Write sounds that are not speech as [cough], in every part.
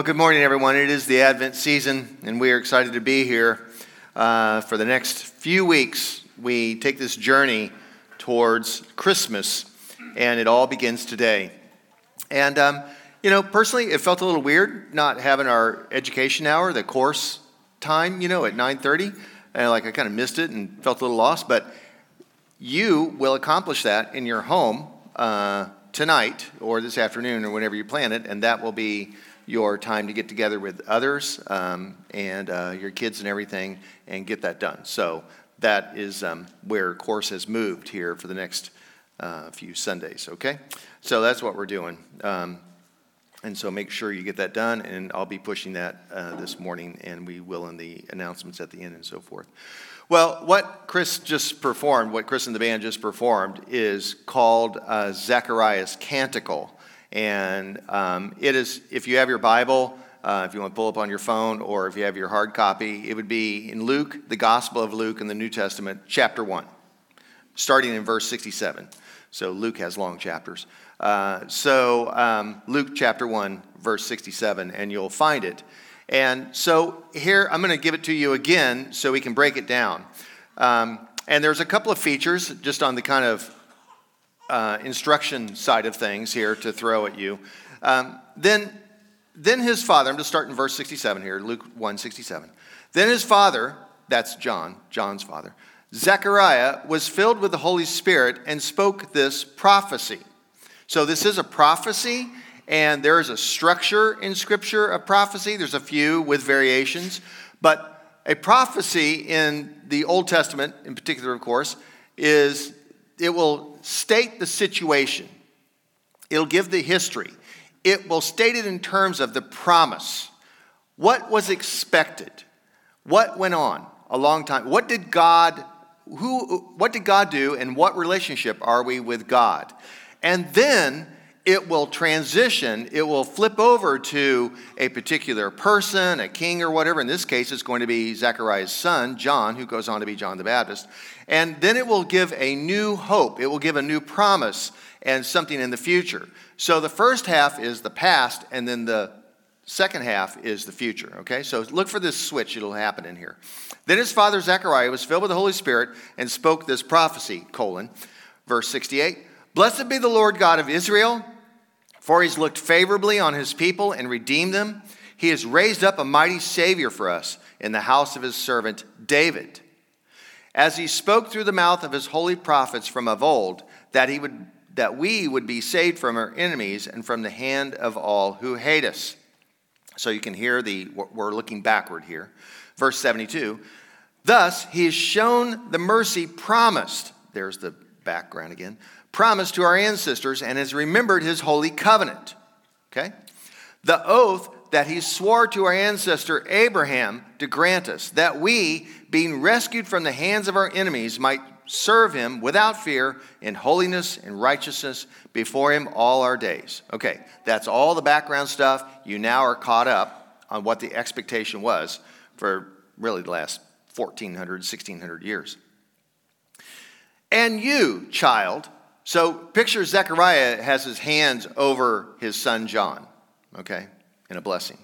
Well, good morning, everyone. It is the Advent season, and we are excited to be here uh, for the next few weeks. We take this journey towards Christmas, and it all begins today. And, um, you know, personally, it felt a little weird not having our education hour, the course time, you know, at 9.30. And, like, I kind of missed it and felt a little lost. But you will accomplish that in your home uh, tonight or this afternoon or whenever you plan it, and that will be your time to get together with others um, and uh, your kids and everything and get that done. So that is um, where course has moved here for the next uh, few Sundays. Okay, so that's what we're doing. Um, and so make sure you get that done, and I'll be pushing that uh, this morning, and we will in the announcements at the end and so forth. Well, what Chris just performed, what Chris and the band just performed, is called uh, Canticle. And um, it is, if you have your Bible, uh, if you want to pull up on your phone, or if you have your hard copy, it would be in Luke, the Gospel of Luke in the New Testament, chapter 1, starting in verse 67. So Luke has long chapters. Uh, so um, Luke chapter 1, verse 67, and you'll find it. And so here, I'm going to give it to you again so we can break it down. Um, and there's a couple of features just on the kind of uh, instruction side of things here to throw at you. Um, then, then his father, I'm just starting verse 67 here, Luke 1 67. Then his father, that's John, John's father, Zechariah, was filled with the Holy Spirit and spoke this prophecy. So this is a prophecy, and there is a structure in Scripture of prophecy. There's a few with variations, but a prophecy in the Old Testament, in particular, of course, is it will state the situation, it'll give the history, it will state it in terms of the promise. What was expected? What went on a long time? What did God who what did God do and what relationship are we with God? And then it will transition, it will flip over to a particular person, a king or whatever. In this case, it's going to be Zechariah's son, John, who goes on to be John the Baptist. And then it will give a new hope, it will give a new promise and something in the future. So the first half is the past, and then the second half is the future. Okay, so look for this switch, it'll happen in here. Then his father Zechariah was filled with the Holy Spirit and spoke this prophecy, colon, verse 68. Blessed be the Lord God of Israel, for he's looked favorably on his people and redeemed them. He has raised up a mighty Savior for us in the house of his servant David. As he spoke through the mouth of his holy prophets from of old, that, he would, that we would be saved from our enemies and from the hand of all who hate us. So you can hear the, we're looking backward here. Verse 72 Thus he has shown the mercy promised. There's the background again promised to our ancestors and has remembered his holy covenant. Okay? The oath that he swore to our ancestor Abraham to grant us, that we, being rescued from the hands of our enemies, might serve him without fear in holiness and righteousness before him all our days. Okay, that's all the background stuff. You now are caught up on what the expectation was for really the last 1400, 1600 years. And you, child, so picture Zechariah has his hands over his son John, okay, in a blessing.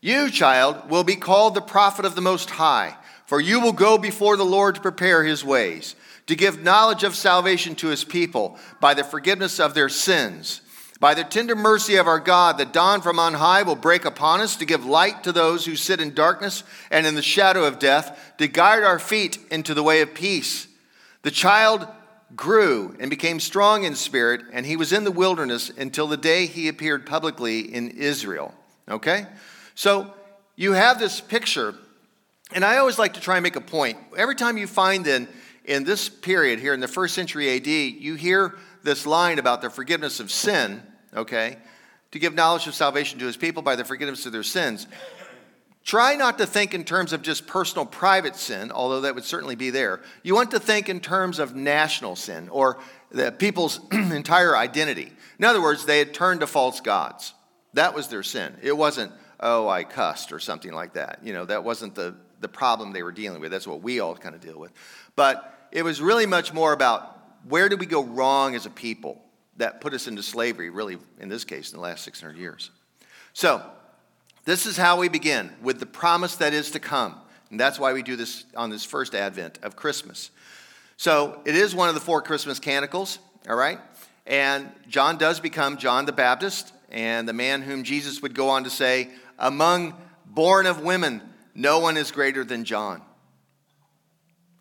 You, child, will be called the prophet of the Most High, for you will go before the Lord to prepare his ways, to give knowledge of salvation to his people by the forgiveness of their sins. By the tender mercy of our God, the dawn from on high will break upon us to give light to those who sit in darkness and in the shadow of death, to guide our feet into the way of peace. The child grew and became strong in spirit, and he was in the wilderness until the day he appeared publicly in Israel. Okay? So you have this picture, and I always like to try and make a point. Every time you find in, in this period here in the first century AD, you hear this line about the forgiveness of sin, okay? To give knowledge of salvation to his people by the forgiveness of their sins. Try not to think in terms of just personal private sin, although that would certainly be there. You want to think in terms of national sin or the people's [clears throat] entire identity. In other words, they had turned to false gods. That was their sin. It wasn't, oh, I cussed or something like that. You know, that wasn't the, the problem they were dealing with. That's what we all kind of deal with. But it was really much more about where did we go wrong as a people that put us into slavery, really, in this case, in the last 600 years. So, This is how we begin with the promise that is to come. And that's why we do this on this first advent of Christmas. So it is one of the four Christmas canticles, all right? And John does become John the Baptist, and the man whom Jesus would go on to say, Among born of women, no one is greater than John.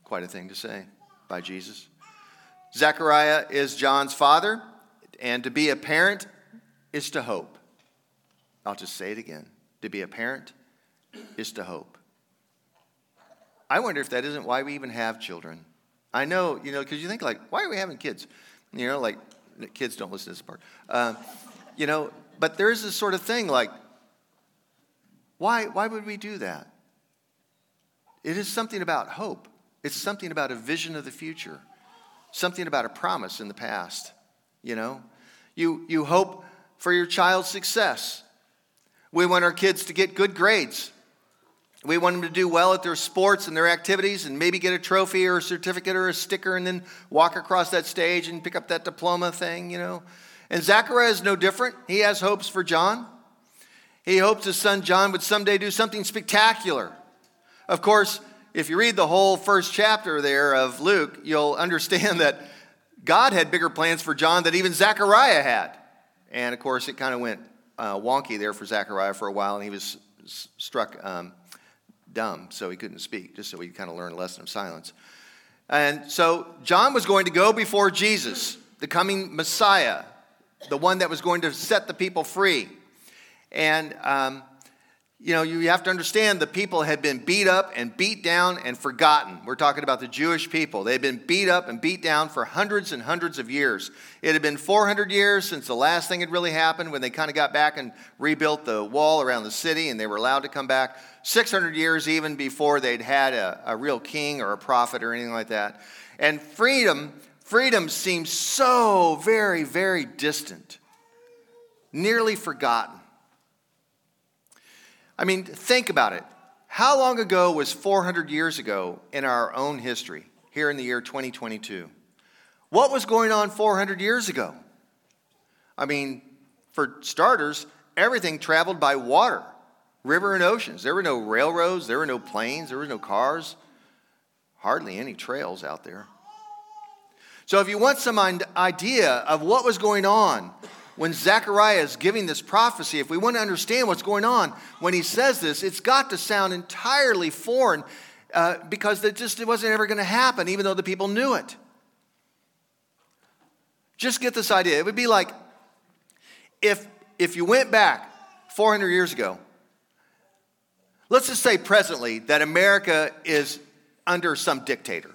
Quite a thing to say by Jesus. Zechariah is John's father, and to be a parent is to hope. I'll just say it again. To be a parent is to hope. I wonder if that isn't why we even have children. I know, you know, because you think, like, why are we having kids? You know, like, kids don't listen to this part. Uh, you know, but there's this sort of thing like, why, why would we do that? It is something about hope. It's something about a vision of the future, something about a promise in the past. You know, you, you hope for your child's success. We want our kids to get good grades. We want them to do well at their sports and their activities and maybe get a trophy or a certificate or a sticker and then walk across that stage and pick up that diploma thing, you know. And Zachariah is no different. He has hopes for John. He hopes his son John would someday do something spectacular. Of course, if you read the whole first chapter there of Luke, you'll understand [laughs] that God had bigger plans for John than even Zachariah had. And of course, it kind of went uh, wonky there for Zachariah for a while, and he was struck um, dumb, so he couldn't speak, just so he kind of learned a lesson of silence. And so John was going to go before Jesus, the coming Messiah, the one that was going to set the people free. And, um, you know, you have to understand the people had been beat up and beat down and forgotten. We're talking about the Jewish people. They had been beat up and beat down for hundreds and hundreds of years. It had been 400 years since the last thing had really happened when they kind of got back and rebuilt the wall around the city and they were allowed to come back. 600 years even before they'd had a, a real king or a prophet or anything like that. And freedom, freedom seems so very, very distant, nearly forgotten. I mean, think about it. How long ago was 400 years ago in our own history, here in the year 2022? What was going on 400 years ago? I mean, for starters, everything traveled by water river and oceans. There were no railroads, there were no planes, there were no cars, hardly any trails out there. So, if you want some idea of what was going on when Zechariah is giving this prophecy, if we want to understand what's going on when he says this, it's got to sound entirely foreign uh, because it just it wasn't ever going to happen, even though the people knew it. Just get this idea. It would be like if, if you went back 400 years ago Let's just say presently that America is under some dictator.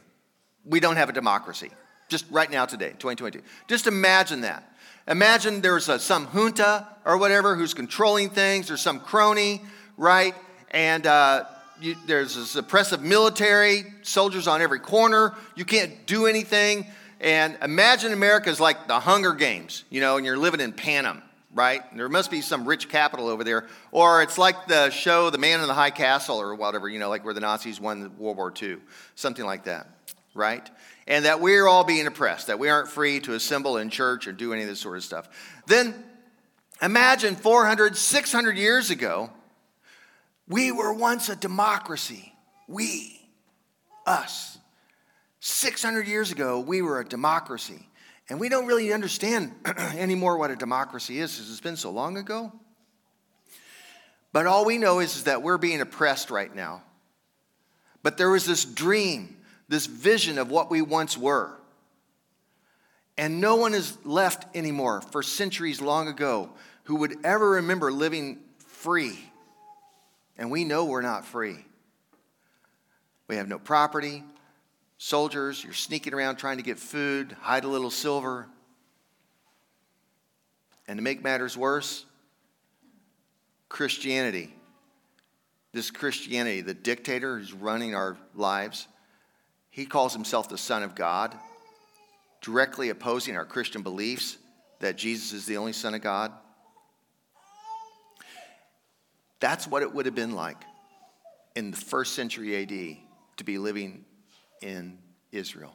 We don't have a democracy. Just right now, today, 2022. Just imagine that. Imagine there's a, some junta or whatever who's controlling things, or some crony, right? And uh, you, there's this oppressive military, soldiers on every corner. You can't do anything. And imagine America is like the Hunger Games, you know, and you're living in Panem right? There must be some rich capital over there. Or it's like the show The Man in the High Castle or whatever, you know, like where the Nazis won World War II, something like that, right? And that we're all being oppressed, that we aren't free to assemble in church or do any of this sort of stuff. Then imagine 400, 600 years ago, we were once a democracy. We, us. 600 years ago, we were a democracy. And we don't really understand [clears throat] anymore what a democracy is because it's been so long ago. But all we know is, is that we're being oppressed right now. But there was this dream, this vision of what we once were. And no one is left anymore for centuries long ago who would ever remember living free. And we know we're not free. We have no property, soldiers, you're sneaking around trying to get food, hide a little silver. And to make matters worse, Christianity, this Christianity, the dictator who's running our lives, he calls himself the Son of God, directly opposing our Christian beliefs that Jesus is the only Son of God. That's what it would have been like in the first century AD to be living in Israel.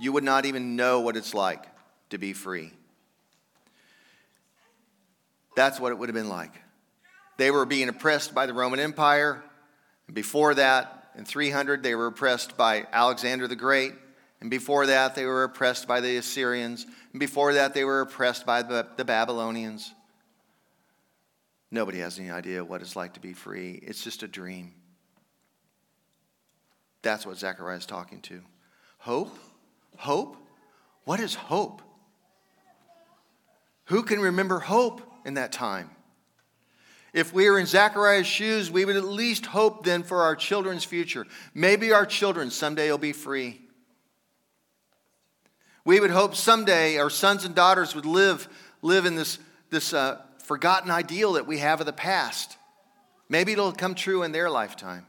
You would not even know what it's like to be free. That's what it would have been like. they were being oppressed by the Roman Empire. And before that, in 300, they were oppressed by Alexander the Great. And before that, they were oppressed by the Assyrians. And before that, they were oppressed by the, the Babylonians. Nobody has any idea what it's like to be free. It's just a dream. That's what Zechariah is talking to. Hope? Hope? What is hope? Who can remember hope in that time? If we were in Zechariah's shoes, we would at least hope then for our children's future. Maybe our children someday will be free. We would hope someday our sons and daughters would live, live in this, this uh, forgotten ideal that we have of the past. Maybe it'll come true in their lifetime.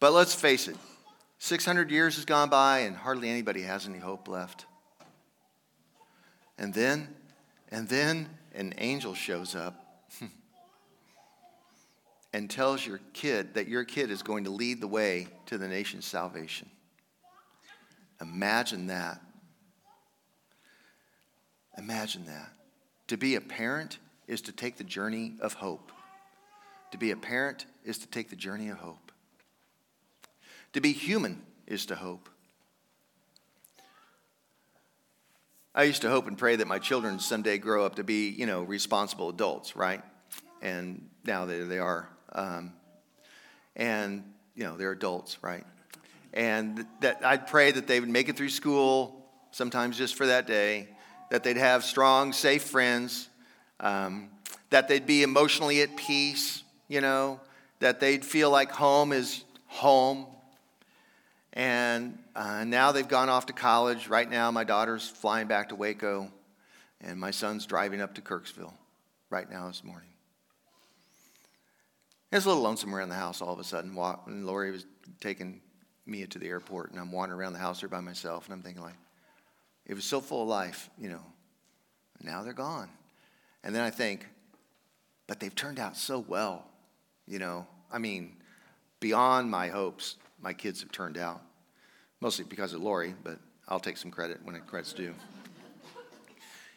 But let's face it 600 years has gone by and hardly anybody has any hope left. And then, and then an angel shows up [laughs] and tells your kid that your kid is going to lead the way to the nation's salvation. Imagine that. Imagine that. To be a parent is to take the journey of hope. To be a parent is to take the journey of hope. To be human is to hope. I used to hope and pray that my children someday grow up to be, you know, responsible adults, right? And now they, they are. Um, and, you know, they're adults, right? And that I'd pray that they would make it through school, sometimes just for that day, that they'd have strong, safe friends, um, that they'd be emotionally at peace, you know, that they'd feel like home is home. And uh, now they've gone off to college. Right now, my daughter's flying back to Waco, and my son's driving up to Kirksville right now this morning. It was a little lonesome around the house all of a sudden. And Lori was taking Mia to the airport, and I'm wandering around the house there by myself, and I'm thinking, like, it was so full of life, you know. Now they're gone. And then I think, but they've turned out so well, you know. I mean, beyond my hopes, my kids have turned out. Mostly because of Lori, but I'll take some credit when credit's due.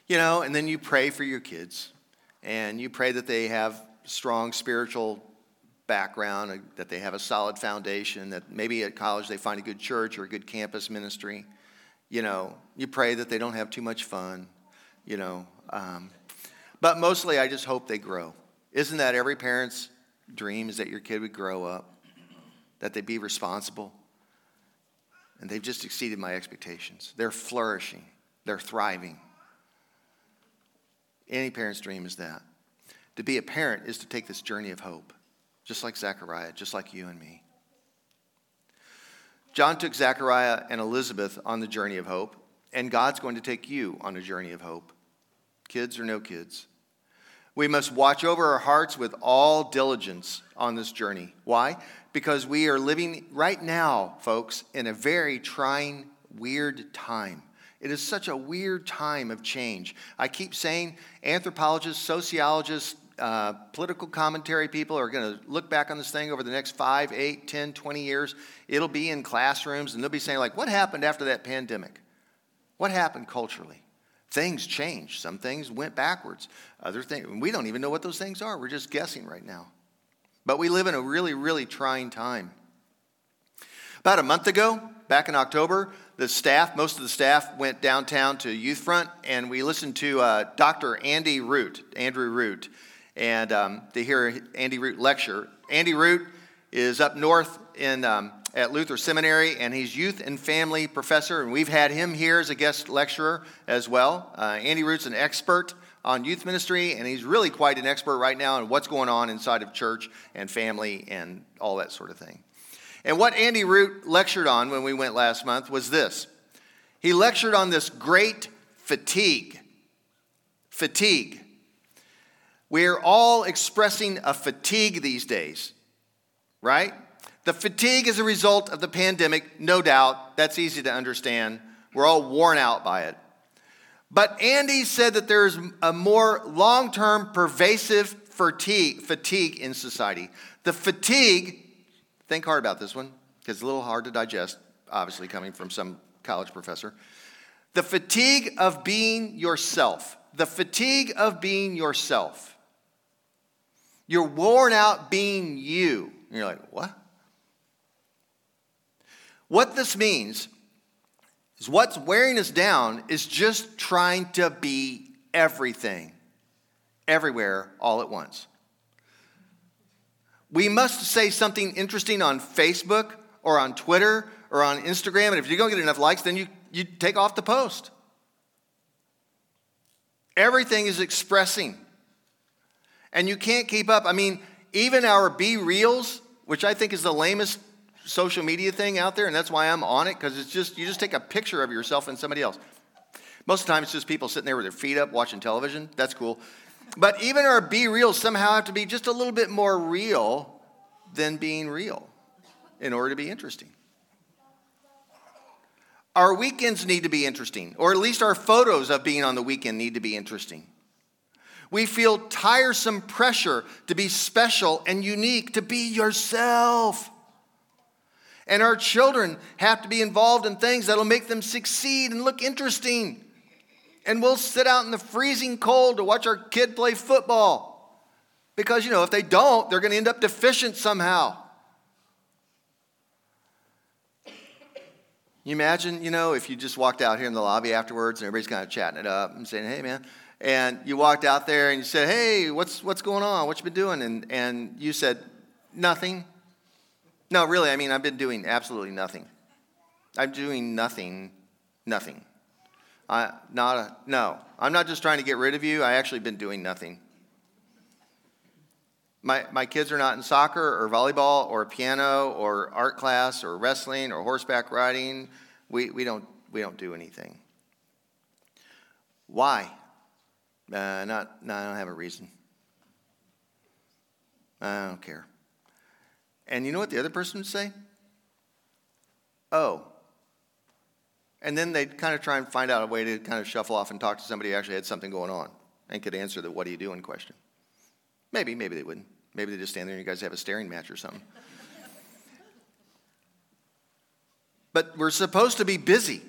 You know, and then you pray for your kids, and you pray that they have strong spiritual background, uh, that they have a solid foundation, that maybe at college they find a good church or a good campus ministry. You know, you pray that they don't have too much fun, you know. Um, but mostly, I just hope they grow. Isn't that every parent's dream is that your kid would grow up, that they be responsible? And they've just exceeded my expectations. They're flourishing, they're thriving. Any parent's dream is that. To be a parent is to take this journey of hope just like Zechariah, just like you and me. John took Zechariah and Elizabeth on the journey of hope, and God's going to take you on a journey of hope, kids or no kids. We must watch over our hearts with all diligence on this journey. Why? Because we are living right now, folks, in a very trying, weird time. It is such a weird time of change. I keep saying anthropologists, sociologists, uh, political commentary people are going to look back on this thing over the next 5, 8, 10, 20 years. It'll be in classrooms, and they'll be saying, like, what happened after that pandemic? What happened culturally? Things changed. Some things went backwards. Other things, we don't even know what those things are. We're just guessing right now. But we live in a really, really trying time. About a month ago, back in October, the staff, most of the staff, went downtown to Youth Front, and we listened to uh, Dr. Andy Root, Andrew Root and um, to hear Andy Root lecture. Andy Root is up north in, um, at Luther Seminary, and he's youth and family professor, and we've had him here as a guest lecturer as well. Uh, Andy Root's an expert on youth ministry, and he's really quite an expert right now on what's going on inside of church and family and all that sort of thing. And what Andy Root lectured on when we went last month was this he lectured on this great fatigue. Fatigue. We're all expressing a fatigue these days, right? The fatigue is a result of the pandemic, no doubt. That's easy to understand. We're all worn out by it. But Andy said that there's a more long term pervasive fatigue, fatigue in society. The fatigue, think hard about this one, because it's a little hard to digest, obviously, coming from some college professor. The fatigue of being yourself. The fatigue of being yourself. You're worn out being you. And you're like, what? What this means is what's wearing us down is just trying to be everything, everywhere, all at once. We must say something interesting on Facebook or on Twitter or on Instagram, and if you don't get enough likes, then you, you take off the post. Everything is expressing. And you can't keep up. I mean, even our BeReals, which I think is the lamest social media thing out there, and that's why I'm on it, because it's just, you just take a picture of yourself and somebody else. Most of the time, it's just people sitting there with their feet up watching television. That's cool. But even our BeReals somehow have to be just a little bit more real than being real in order to be interesting. Our weekends need to be interesting, or at least our photos of being on the weekend need to be interesting. We feel tiresome pressure to be special and unique, to be yourself. And our children have to be involved in things that'll make them succeed and look interesting. And we'll sit out in the freezing cold to watch our kid play football. Because, you know, if they don't, they're going to end up deficient somehow. You imagine, you know, if you just walked out here in the lobby afterwards and everybody's kind of chatting it up and saying, hey, man, and you walked out there and you said, hey, what's, what's going on? What you been doing? And, and you said, nothing. No, really, I mean, I've been doing absolutely nothing. I'm doing nothing, nothing. I, not a, no, I'm not just trying to get rid of you. I actually been doing nothing. My, my kids are not in soccer or volleyball or piano or art class or wrestling or horseback riding. We, we, don't, we don't do anything. Why? Uh, not, no, I don't have a reason. I don't care. And you know what the other person would say? Oh. And then they'd kind of try and find out a way to kind of shuffle off and talk to somebody who actually had something going on and could answer the what do you do in question. Maybe, maybe they wouldn't. Maybe they just stand there and you guys have a staring match or something. but we're supposed to be busy,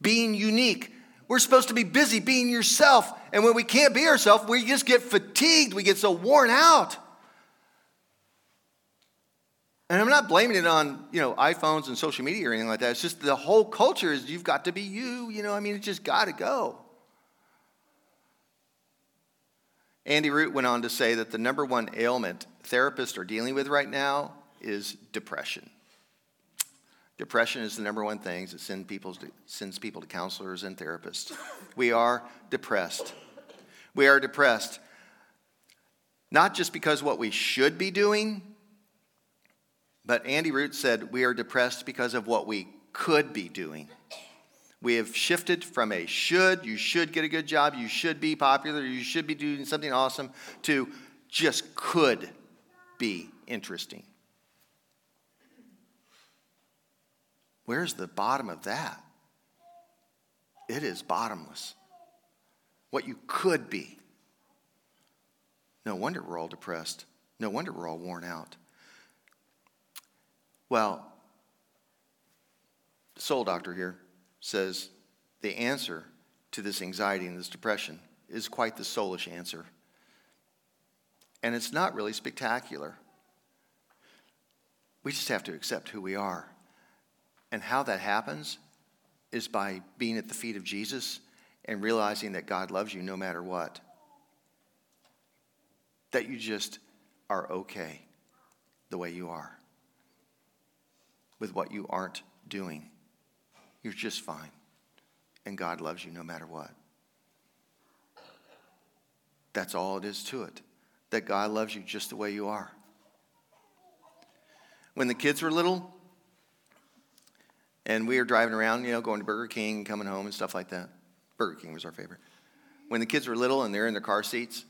being unique. We're supposed to be busy being yourself. And when we can't be ourselves, we just get fatigued. We get so worn out. And I'm not blaming it on, you know, iPhones and social media or anything like that. It's just the whole culture is you've got to be you, you know, I mean, it's just got to go. Andy Root went on to say that the number one ailment therapists are dealing with right now is depression. Depression is the number one thing that send people sends people to counselors and therapists. We are depressed. We are depressed not just because what we should be doing, but Andy Root said we are depressed because of what we could be doing. We have shifted from a should, you should get a good job, you should be popular, you should be doing something awesome, to just could be interesting. Where's the bottom of that? It is bottomless. What you could be. No wonder we're all depressed. No wonder we're all worn out. Well, the soul doctor here says the answer to this anxiety and this depression is quite the soulish answer. And it's not really spectacular. We just have to accept who we are. And how that happens is by being at the feet of Jesus and realizing that God loves you no matter what. That you just are okay the way you are with what you aren't doing. You're just fine. And God loves you no matter what. That's all it is to it. That God loves you just the way you are. When the kids were little, and we were driving around, you know, going to Burger King, coming home, and stuff like that. Burger King was our favorite. When the kids were little and they're in their car seats,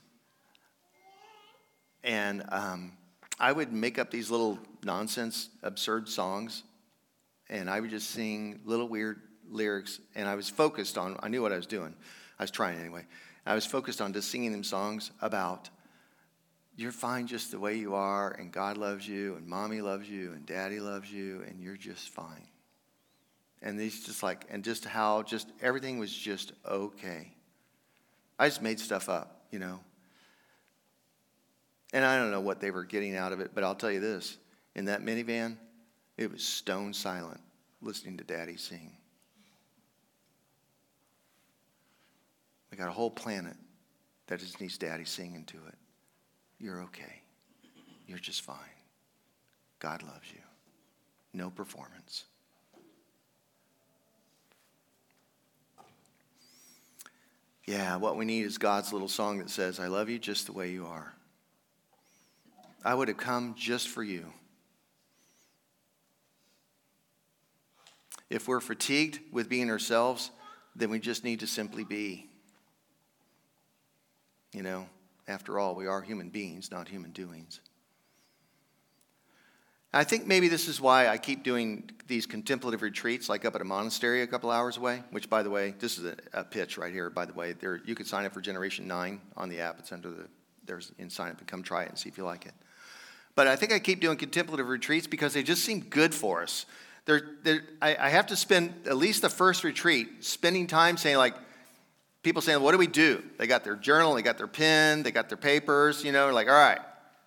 and um, I would make up these little nonsense, absurd songs, and I would just sing little weird lyrics, and I was focused on, I knew what I was doing. I was trying anyway. I was focused on just singing them songs about you're fine just the way you are, and God loves you, and mommy loves you, and daddy loves you, and you're just fine. And these just like, and just how just everything was just okay. I just made stuff up, you know. And I don't know what they were getting out of it, but I'll tell you this in that minivan, it was stone silent listening to Daddy sing. We got a whole planet that just needs Daddy singing to it. You're okay. You're just fine. God loves you. No performance. Yeah, what we need is God's little song that says, I love you just the way you are. I would have come just for you. If we're fatigued with being ourselves, then we just need to simply be. You know, after all, we are human beings, not human doings. I think maybe this is why I keep doing these contemplative retreats, like up at a monastery a couple hours away, which, by the way, this is a, a pitch right here, by the way. There, you can sign up for Generation 9 on the app. It's under the, there's in sign up and come try it and see if you like it. But I think I keep doing contemplative retreats because they just seem good for us. They're, they're, I, I have to spend at least the first retreat spending time saying, like, people saying, what do we do? They got their journal, they got their pen, they got their papers, you know, like, all right,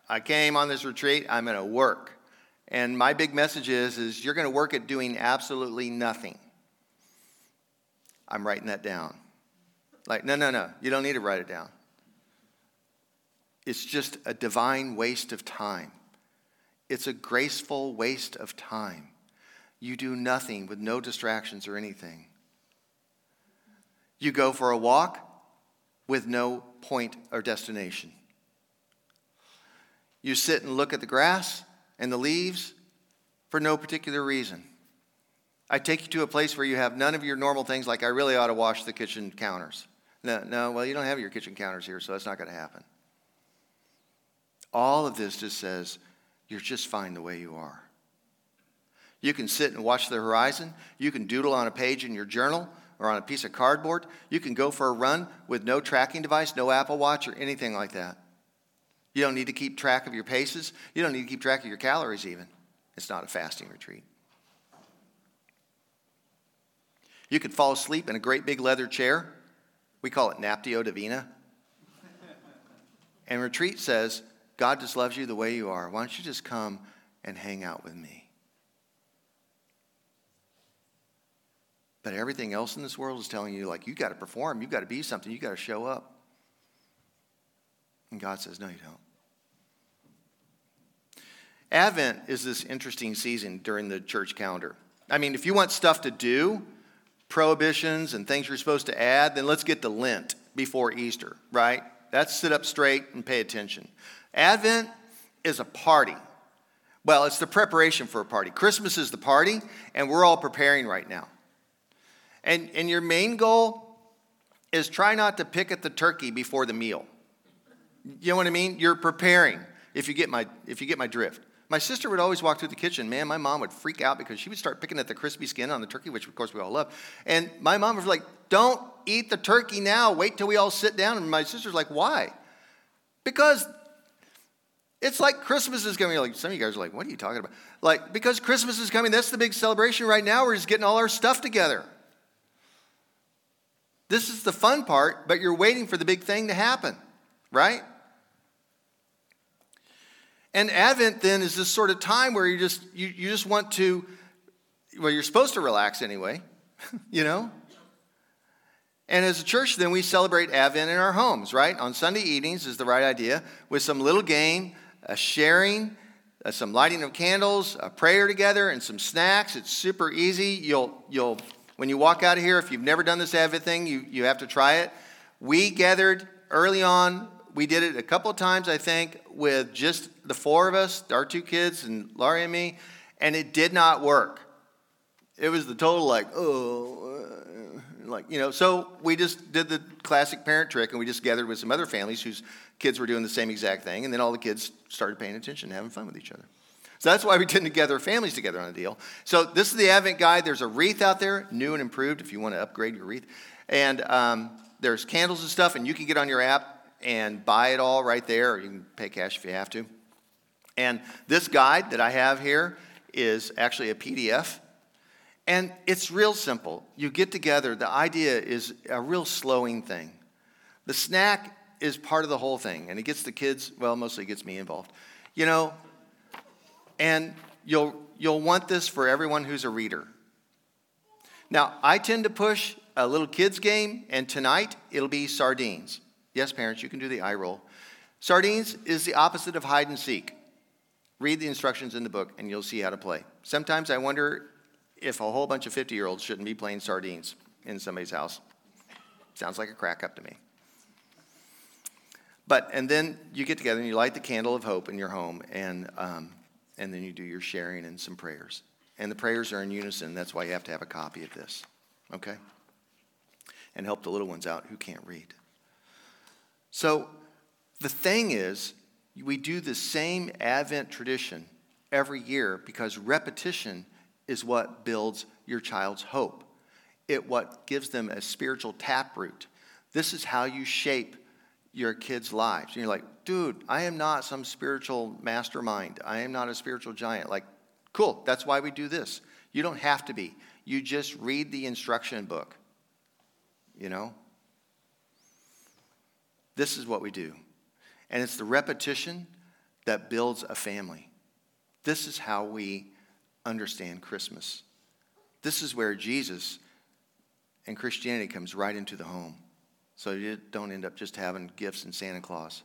I came on this retreat, I'm going to work. And my big message is, is you're going to work at doing absolutely nothing. I'm writing that down. Like, no, no, no, you don't need to write it down. It's just a divine waste of time. It's a graceful waste of time. You do nothing with no distractions or anything. You go for a walk with no point or destination. You sit and look at the grass and the leaves for no particular reason. I take you to a place where you have none of your normal things, like I really ought to wash the kitchen counters. No, no, well, you don't have your kitchen counters here, so that's not going to happen. All of this just says you're just fine the way you are. You can sit and watch the horizon. You can doodle on a page in your journal or on a piece of cardboard. You can go for a run with no tracking device, no Apple Watch, or anything like that. You don't need to keep track of your paces. You don't need to keep track of your calories, even. It's not a fasting retreat. You could fall asleep in a great big leather chair. We call it Naptio Divina. and retreat says, God just loves you the way you are. Why don't you just come and hang out with me? But everything else in this world is telling you, like, you got to perform, you got to be something, you got to show up. And God says, no, you don't. Advent is this interesting season during the church calendar. I mean, if you want stuff to do, prohibitions and things you're supposed to add, then let's get to Lent before Easter, right? That's sit up straight and pay attention. Advent is a party. Well, it's the preparation for a party. Christmas is the party, and we're all preparing right now. And, and your main goal is try not to pick at the turkey before the meal. You know what I mean? You're preparing, if you get my, if you get my drift. My sister would always walk through the kitchen. Man, my mom would freak out because she would start picking at the crispy skin on the turkey, which of course we all love. And my mom was like, Don't eat the turkey now. Wait till we all sit down. And my sister's like, Why? Because it's like Christmas is coming. Like some of you guys are like, What are you talking about? Like, because Christmas is coming. That's the big celebration right now. We're just getting all our stuff together. This is the fun part, but you're waiting for the big thing to happen, right? And Advent then is this sort of time where you just you, you just want to well, you're supposed to relax anyway, [laughs] you know? And as a church, then we celebrate Advent in our homes, right? On Sunday evenings is the right idea, with some little game, a sharing, uh, some lighting of candles, a prayer together, and some snacks. It's super easy. You'll, you'll, when you walk out of here, if you've never done this Advent thing, you, you have to try it. We gathered early on we did it a couple of times, I think, with just the four of us, our two kids, and Laurie and me, and it did not work. It was the total like, oh, like, you know. So we just did the classic parent trick and we just gathered with some other families whose kids were doing the same exact thing, and then all the kids started paying attention and having fun with each other. So that's why we to gather families together on a deal. So this is the Advent guide. There's a wreath out there, new and improved, if you want to upgrade your wreath. And um, there's candles and stuff, and you can get on your app and buy it all right there, or you can pay cash if you have to. And this guide that I have here is actually a PDF. And it's real simple. You get together, the idea is a real slowing thing. The snack is part of the whole thing, and it gets the kids, well, mostly it gets me involved. You know, and you'll, you'll want this for everyone who's a reader. Now, I tend to push a little kids game, and tonight it'll be sardines. Yes, parents, you can do the eye roll. Sardines is the opposite of hide and seek. Read the instructions in the book, and you'll see how to play. Sometimes I wonder if a whole bunch of 50 year olds shouldn't be playing sardines in somebody's house. Sounds like a crack up to me. But, and then you get together and you light the candle of hope in your home, and, um, and then you do your sharing and some prayers. And the prayers are in unison. That's why you have to have a copy of this, okay? And help the little ones out who can't read. So the thing is, we do the same Advent tradition every year because repetition is what builds your child's hope. It what gives them a spiritual taproot. This is how you shape your kids' lives. And you're like, dude, I am not some spiritual mastermind. I am not a spiritual giant. Like, cool, that's why we do this. You don't have to be. You just read the instruction book. You know? This is what we do. And it's the repetition that builds a family. This is how we understand Christmas. This is where Jesus and Christianity comes right into the home. So you don't end up just having gifts and Santa Claus,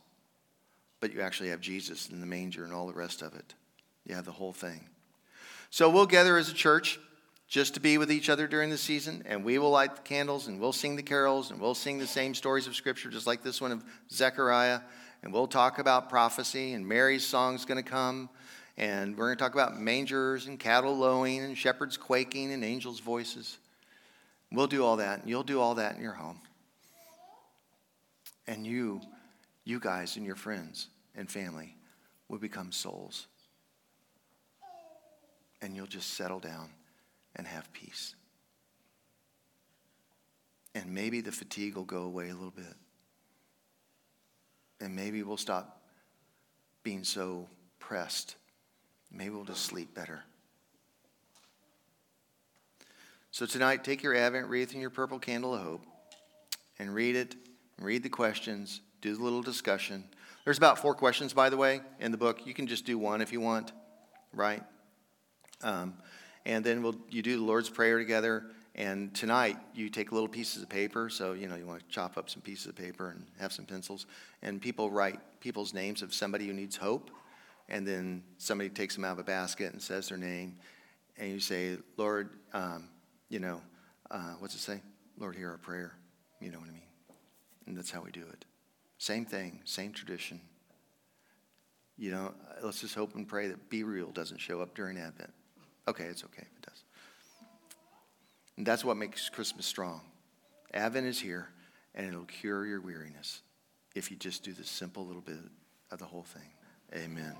but you actually have Jesus and the manger and all the rest of it. You have the whole thing. So we'll gather as a church just to be with each other during the season, and we will light the candles and we'll sing the carols and we'll sing the same stories of Scripture, just like this one of Zechariah, and we'll talk about prophecy, and Mary's song's going to come, and we're going to talk about mangers and cattle lowing and shepherds quaking and angels' voices. We'll do all that, and you'll do all that in your home. And you, you guys and your friends and family will become souls. And you'll just settle down and have peace. And maybe the fatigue will go away a little bit. And maybe we'll stop being so pressed. Maybe we'll just sleep better. So tonight, take your Advent wreath and your purple candle of hope and read it, read the questions, do the little discussion. There's about four questions, by the way, in the book. You can just do one if you want, right? Um, and then we'll, you do the Lord's Prayer together. And tonight, you take little pieces of paper. So, you know, you want to chop up some pieces of paper and have some pencils. And people write people's names of somebody who needs hope. And then somebody takes them out of a basket and says their name. And you say, Lord, um, you know, uh, what's it say? Lord, hear our prayer. You know what I mean? And that's how we do it. Same thing, same tradition. You know, let's just hope and pray that BeReal doesn't show up during Advent. Okay, it's okay if it does. And that's what makes Christmas strong. Advent is here, and it'll cure your weariness if you just do the simple little bit of the whole thing. Amen.